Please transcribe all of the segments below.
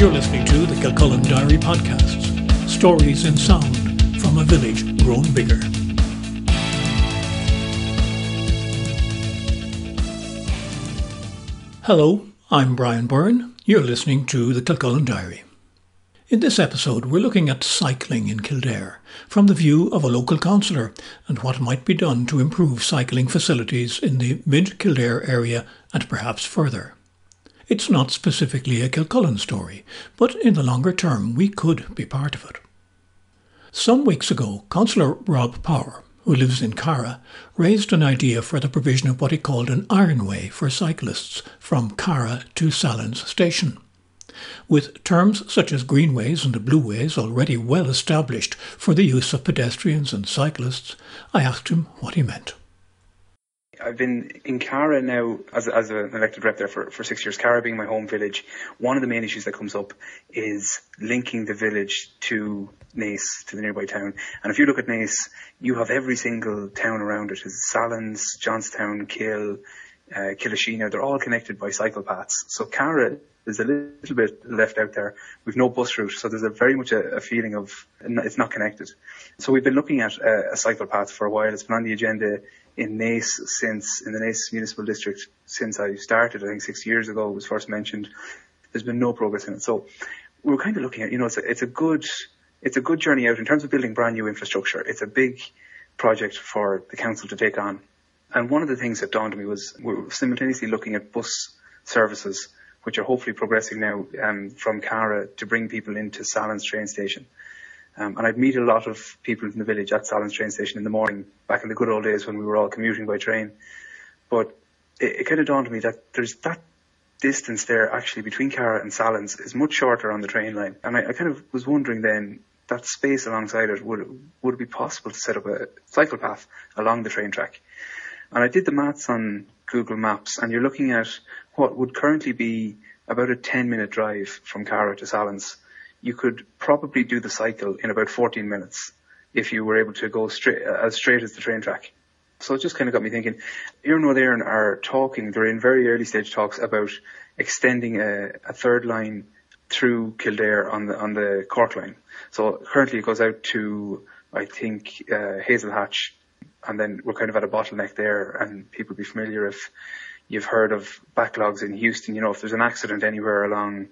You're listening to the Kilcullen Diary Podcasts. Stories in sound from a village grown bigger. Hello, I'm Brian Byrne. You're listening to the Kilcullen Diary. In this episode, we're looking at cycling in Kildare from the view of a local councillor and what might be done to improve cycling facilities in the mid Kildare area and perhaps further. It's not specifically a Kilcullen story, but in the longer term, we could be part of it. Some weeks ago, Councillor Rob Power, who lives in Caragh, raised an idea for the provision of what he called an ironway for cyclists from Caragh to Sallins Station. With terms such as greenways and blueways already well established for the use of pedestrians and cyclists, I asked him what he meant. I've been in Caragh now as, as an elected rep there for, for six years, Caragh being my home village. One of the main issues that comes up is linking the village to Naas, to the nearby town. And if you look at Naas, you have every single town around it. It's Sallins, Johnstown, Kill, uh. They're all connected by cycle paths. So Caragh is a little bit left out there. We've no bus route, so there's a very much a, a feeling of it's not connected. So we've been looking at a, cycle path for a while. It's been on the agenda in Naas since in the Naas Municipal District since I started. I think six years ago it was first mentioned. There's been no progress in it. So we're kind of looking at you know it's a, it's a good it's a good journey out in terms of building brand new infrastructure. It's a big project for the council to take on. And one of the things that dawned on me was we're simultaneously looking at bus services which are hopefully progressing now um, from Caragh to bring people into Sallins train station. Um, and I'd meet a lot of people in the village at Sallins train station in the morning, back in the good old days when we were all commuting by train. But it, it kind of dawned on me that there's that distance there actually between Caragh and Sallins is much shorter on the train line. And I, I kind of was wondering then, that space alongside it, would, would it be possible to set up a cycle path along the train track? And I did the maths on Google Maps and you're looking at what would currently be about a 10 minute drive from Caragh to Sallins. You could probably do the cycle in about 14 minutes if you were able to go straight, as straight as the train track. So it just kind of got me thinking, Iarnród Éireann are talking, they're in very early stage talks about extending a, a third line through Kildare on the, on the Cork line. So currently it goes out to, I think, uh, Hazelhatch and then we're kind of at a bottleneck there and people be familiar if you've heard of backlogs in Heuston, you know, if there's an accident anywhere along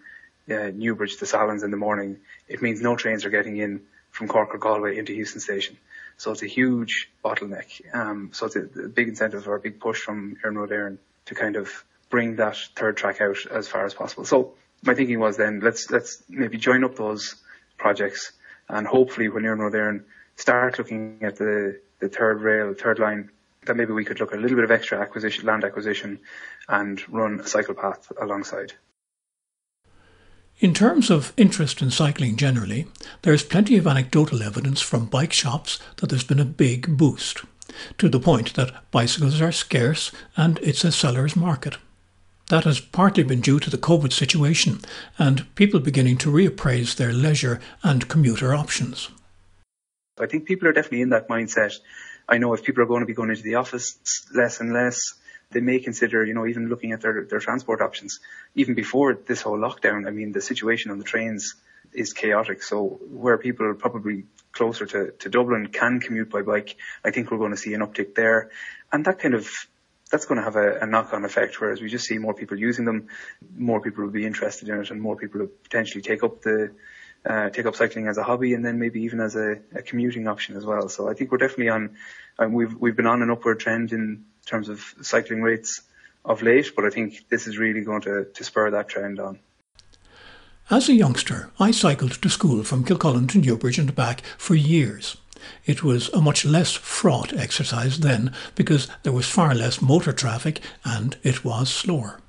uh, Newbridge to Sallins in the morning, it means no trains are getting in from Cork or Galway into Heuston Station. So it's a huge bottleneck. Um, so it's a, a, big incentive or a big push from Éire Iarnród Éireann to kind of bring that third track out as far as possible. So my thinking was then let's let's maybe join up those projects and hopefully when Éire Iarnród Éireann start looking at the the third rail, third line, that maybe we could look at a little bit of extra acquisition, land acquisition, and run a cycle path alongside. In terms of interest in cycling generally, there's plenty of anecdotal evidence from bike shops that there's been a big boost, to the point that bicycles are scarce and it's a seller's market. That has partly been due to the COVID situation and people beginning to reappraise their leisure and commuter options. I think people are definitely in that mindset. I know if people are going to be going into the office less and less, they may consider, you know, even looking at their, their transport options. Even before this whole lockdown, I mean, the situation on the trains is chaotic. So where people are probably closer to, to Dublin can commute by bike, I think we're going to see an uptick there. And that kind of, that's going to have a, a knock-on effect, whereas we just see more people using them, more people will be interested in it and more people will potentially take up the, uh, take up cycling as a hobby and then maybe even as a, a commuting option as well. So I think we're definitely on, um, we've, we've been on an upward trend in terms of cycling rates of late, but I think this is really going to, to spur that trend on. As a youngster, I cycled to school from Kilcullen to Newbridge and back for years. It was a much less fraught exercise then because there was far less motor traffic and it was slower.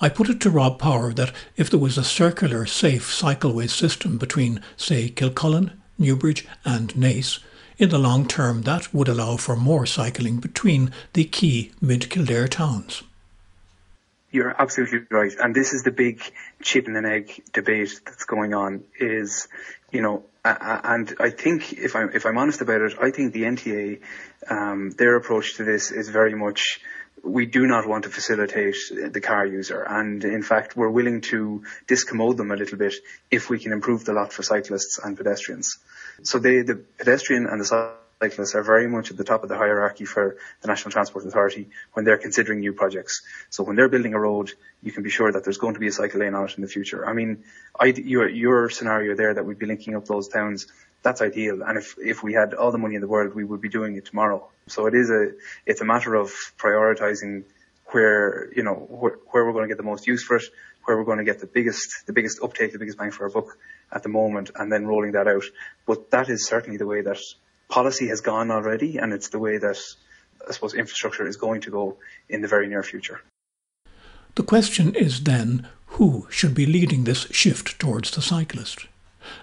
I put it to Rob Power that if there was a circular, safe cycleway system between, say, Kilcullen, Newbridge, and Naas, in the long term that would allow for more cycling between the key mid Kildare towns. You're absolutely right. And this is the big chicken and egg debate that's going on is, you know, and I think if I'm, if I'm honest about it, I think the NTA, um, their approach to this is very much we do not want to facilitate the car user. And in fact, we're willing to discommode them a little bit if we can improve the lot for cyclists and pedestrians. So they, the pedestrian and the cyclists are very much at the top of the hierarchy for the National Transport Authority when they're considering new projects. So when they're building a road, you can be sure that there's going to be a cycle lane on it in the future. I mean, I, your, your scenario there that we'd be linking up those towns, that's ideal. And if, if we had all the money in the world, we would be doing it tomorrow. So it is a, it's a matter of prioritizing where, you know, where, where we're going to get the most use for it, where we're going to get the biggest, the biggest uptake, the biggest bang for our buck at the moment, and then rolling that out. But that is certainly the way that policy has gone already, and it's the way that I suppose infrastructure is going to go in the very near future. The question is then who should be leading this shift towards the cyclist?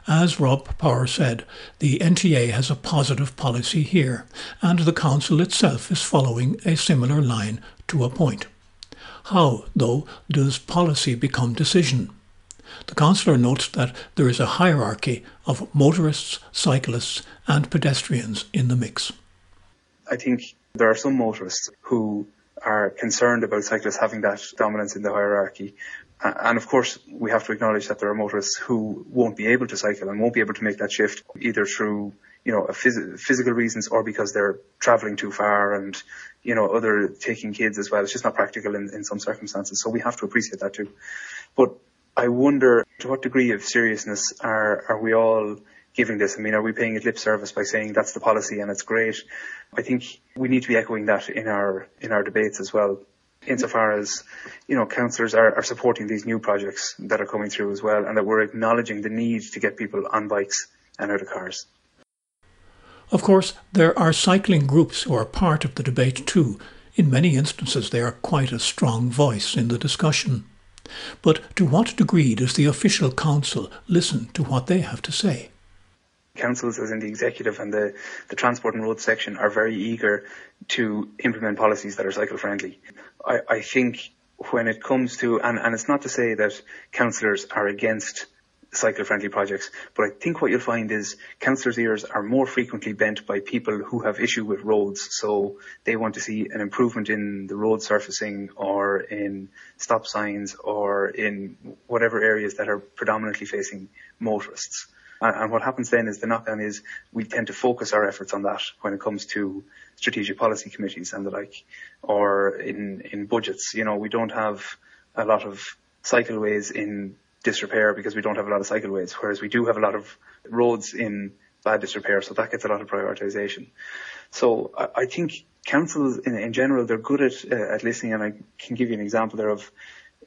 As Rob Power said, the NTA has a positive policy here, and the Council itself is following a similar line to a point. How, though, does policy become decision? The councillor notes that there is a hierarchy of motorists, cyclists, and pedestrians in the mix. I think there are some motorists who are concerned about cyclists having that dominance in the hierarchy. And of course, we have to acknowledge that there are motorists who won't be able to cycle and won't be able to make that shift either through, you know, phys- physical reasons or because they're traveling too far and, you know, other taking kids as well. It's just not practical in, in some circumstances. So we have to appreciate that too. But I wonder to what degree of seriousness are, are we all giving this? I mean, are we paying it lip service by saying that's the policy and it's great? I think we need to be echoing that in our, in our debates as well. Insofar as, you know, councillors are, are supporting these new projects that are coming through as well and that we're acknowledging the need to get people on bikes and out of cars. Of course, there are cycling groups who are part of the debate too. In many instances, they are quite a strong voice in the discussion. But to what degree does the official council listen to what they have to say? Councils, as in the executive and the, the transport and road section, are very eager to implement policies that are cycle friendly. I, I think when it comes to, and, and it's not to say that councillors are against cycle friendly projects. But I think what you'll find is councillors' ears are more frequently bent by people who have issue with roads. So they want to see an improvement in the road surfacing or in stop signs or in whatever areas that are predominantly facing motorists. And what happens then is the knock on is we tend to focus our efforts on that when it comes to strategic policy committees and the like, or in, in budgets. You know, we don't have a lot of cycleways in disrepair because we don't have a lot of cycleways, whereas we do have a lot of roads in bad disrepair, so that gets a lot of prioritisation. So I, I think councils in, in, general, they're good at, uh, at listening, and I can give you an example there of,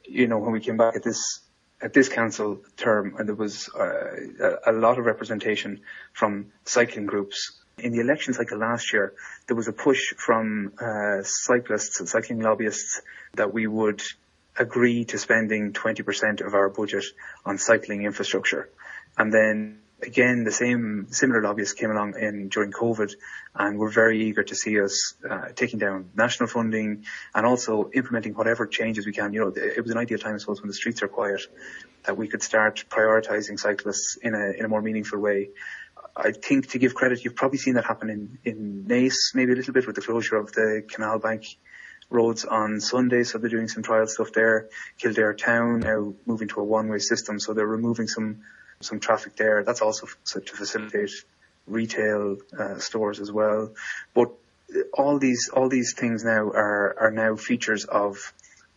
you know, when we came back at this at this council term, and there was uh, a, a lot of representation from cycling groups. In the election cycle last year, there was a push from uh, cyclists, and cycling lobbyists, that we would agree to spending 20% of our budget on cycling infrastructure. And then again, the same similar lobbyists came along in during COVID, and were very eager to see us uh, taking down national funding and also implementing whatever changes we can. You know, it was an ideal time, I suppose, when the streets are quiet, that we could start prioritising cyclists in a in a more meaningful way. I think to give credit, you've probably seen that happen in in Naas, maybe a little bit with the closure of the Canal Bank roads on Sunday, so they're doing some trial stuff there. Kildare Town now moving to a one-way system, so they're removing some some traffic there. That's also to facilitate retail uh, stores as well. But all these all these things now are are now features of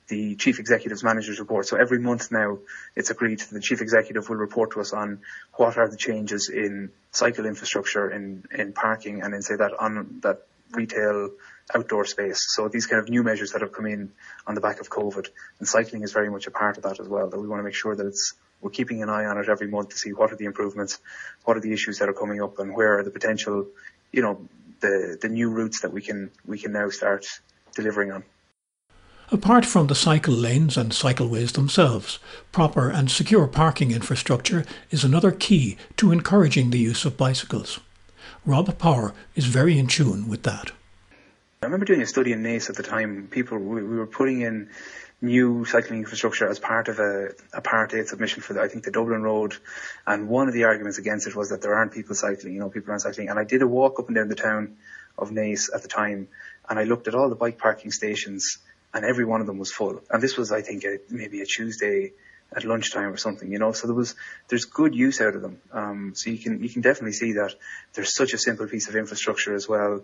the chief executive's manager's report. So every month now, it's agreed that the chief executive will report to us on what are the changes in cycle infrastructure, in in parking, and in say that on that retail outdoor space. So these kind of new measures that have come in on the back of COVID, and cycling is very much a part of that as well. That we want to make sure that it's we're keeping an eye on it every month to see what are the improvements, what are the issues that are coming up, and where are the potential, you know, the the new routes that we can we can now start delivering on. Apart from the cycle lanes and cycleways themselves, proper and secure parking infrastructure is another key to encouraging the use of bicycles. Rob Power is very in tune with that. I remember doing a study in Naas at the time. People, we, we were putting in new cycling infrastructure as part of a, a Part 8 submission for, the, I think, the Dublin Road. And one of the arguments against it was that there aren't people cycling, you know, people aren't cycling. And I did a walk up and down the town of Naas at the time. and I looked at all the bike parking stations, and every one of them was full. And this was, I think, a, maybe a Tuesday at lunchtime or something, you know. So there was there's good use out of them. Um, so you can you can definitely see that there's such a simple piece of infrastructure as well.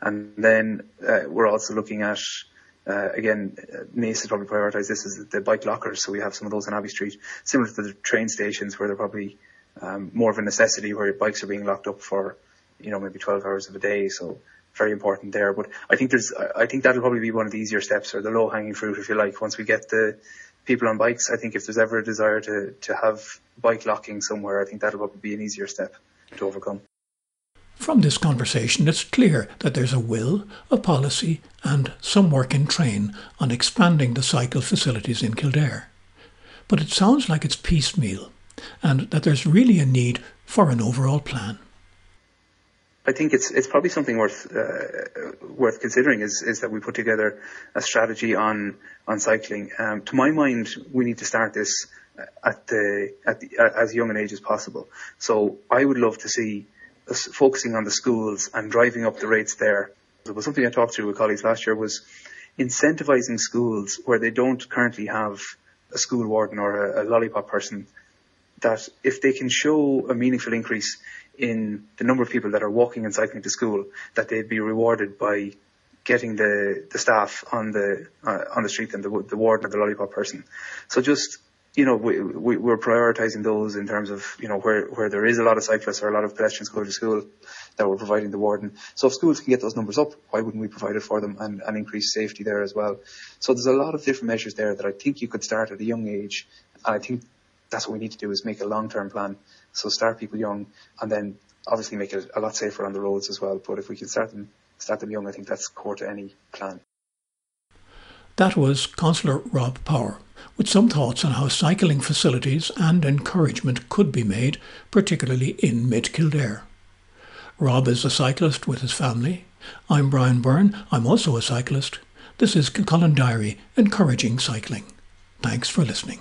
And then uh, we're also looking at uh, again, uh, Naas has probably prioritised this as the bike lockers. So we have some of those on Abbey Street, similar to the train stations where they're probably um, more of a necessity where bikes are being locked up for, you know, maybe 12 hours of a day. So very important there. But I think there's, I think that'll probably be one of the easier steps or the low hanging fruit, if you like, once we get the people on bikes. I think if there's ever a desire to, to have bike locking somewhere, I think that'll probably be an easier step to overcome. From this conversation, it's clear that there's a will, a policy, and some work in train on expanding the cycle facilities in Kildare. But it sounds like it's piecemeal, and that there's really a need for an overall plan. I think it's it's probably something worth uh, worth considering is is that we put together a strategy on on cycling. Um, to my mind, we need to start this at the at the, as young an age as possible. So I would love to see focusing on the schools and driving up the rates there. It was something I talked to with colleagues last year was incentivizing schools where they don't currently have a school warden or a, a lollipop person that if they can show a meaningful increase in the number of people that are walking and cycling to school, that they'd be rewarded by getting the, the staff on the uh, on the street and the, the warden or the lollipop person. So just you know, we, we, we're prioritizing those in terms of, you know, where, where there is a lot of cyclists or a lot of pedestrians going to school that we're providing the warden. So if schools can get those numbers up, why wouldn't we provide it for them and, and increase safety there as well? So there's a lot of different measures there that I think you could start at a young age. And I think that's what we need to do is make a long-term plan. So start people young and then obviously make it a lot safer on the roads as well. But if we can start them, start them young, I think that's core to any plan. That was Councillor Rob Power with some thoughts on how cycling facilities and encouragement could be made, particularly in mid Kildare. Rob is a cyclist with his family. I'm Brian Byrne. I'm also a cyclist. This is Kilcullen Diary, encouraging cycling. Thanks for listening.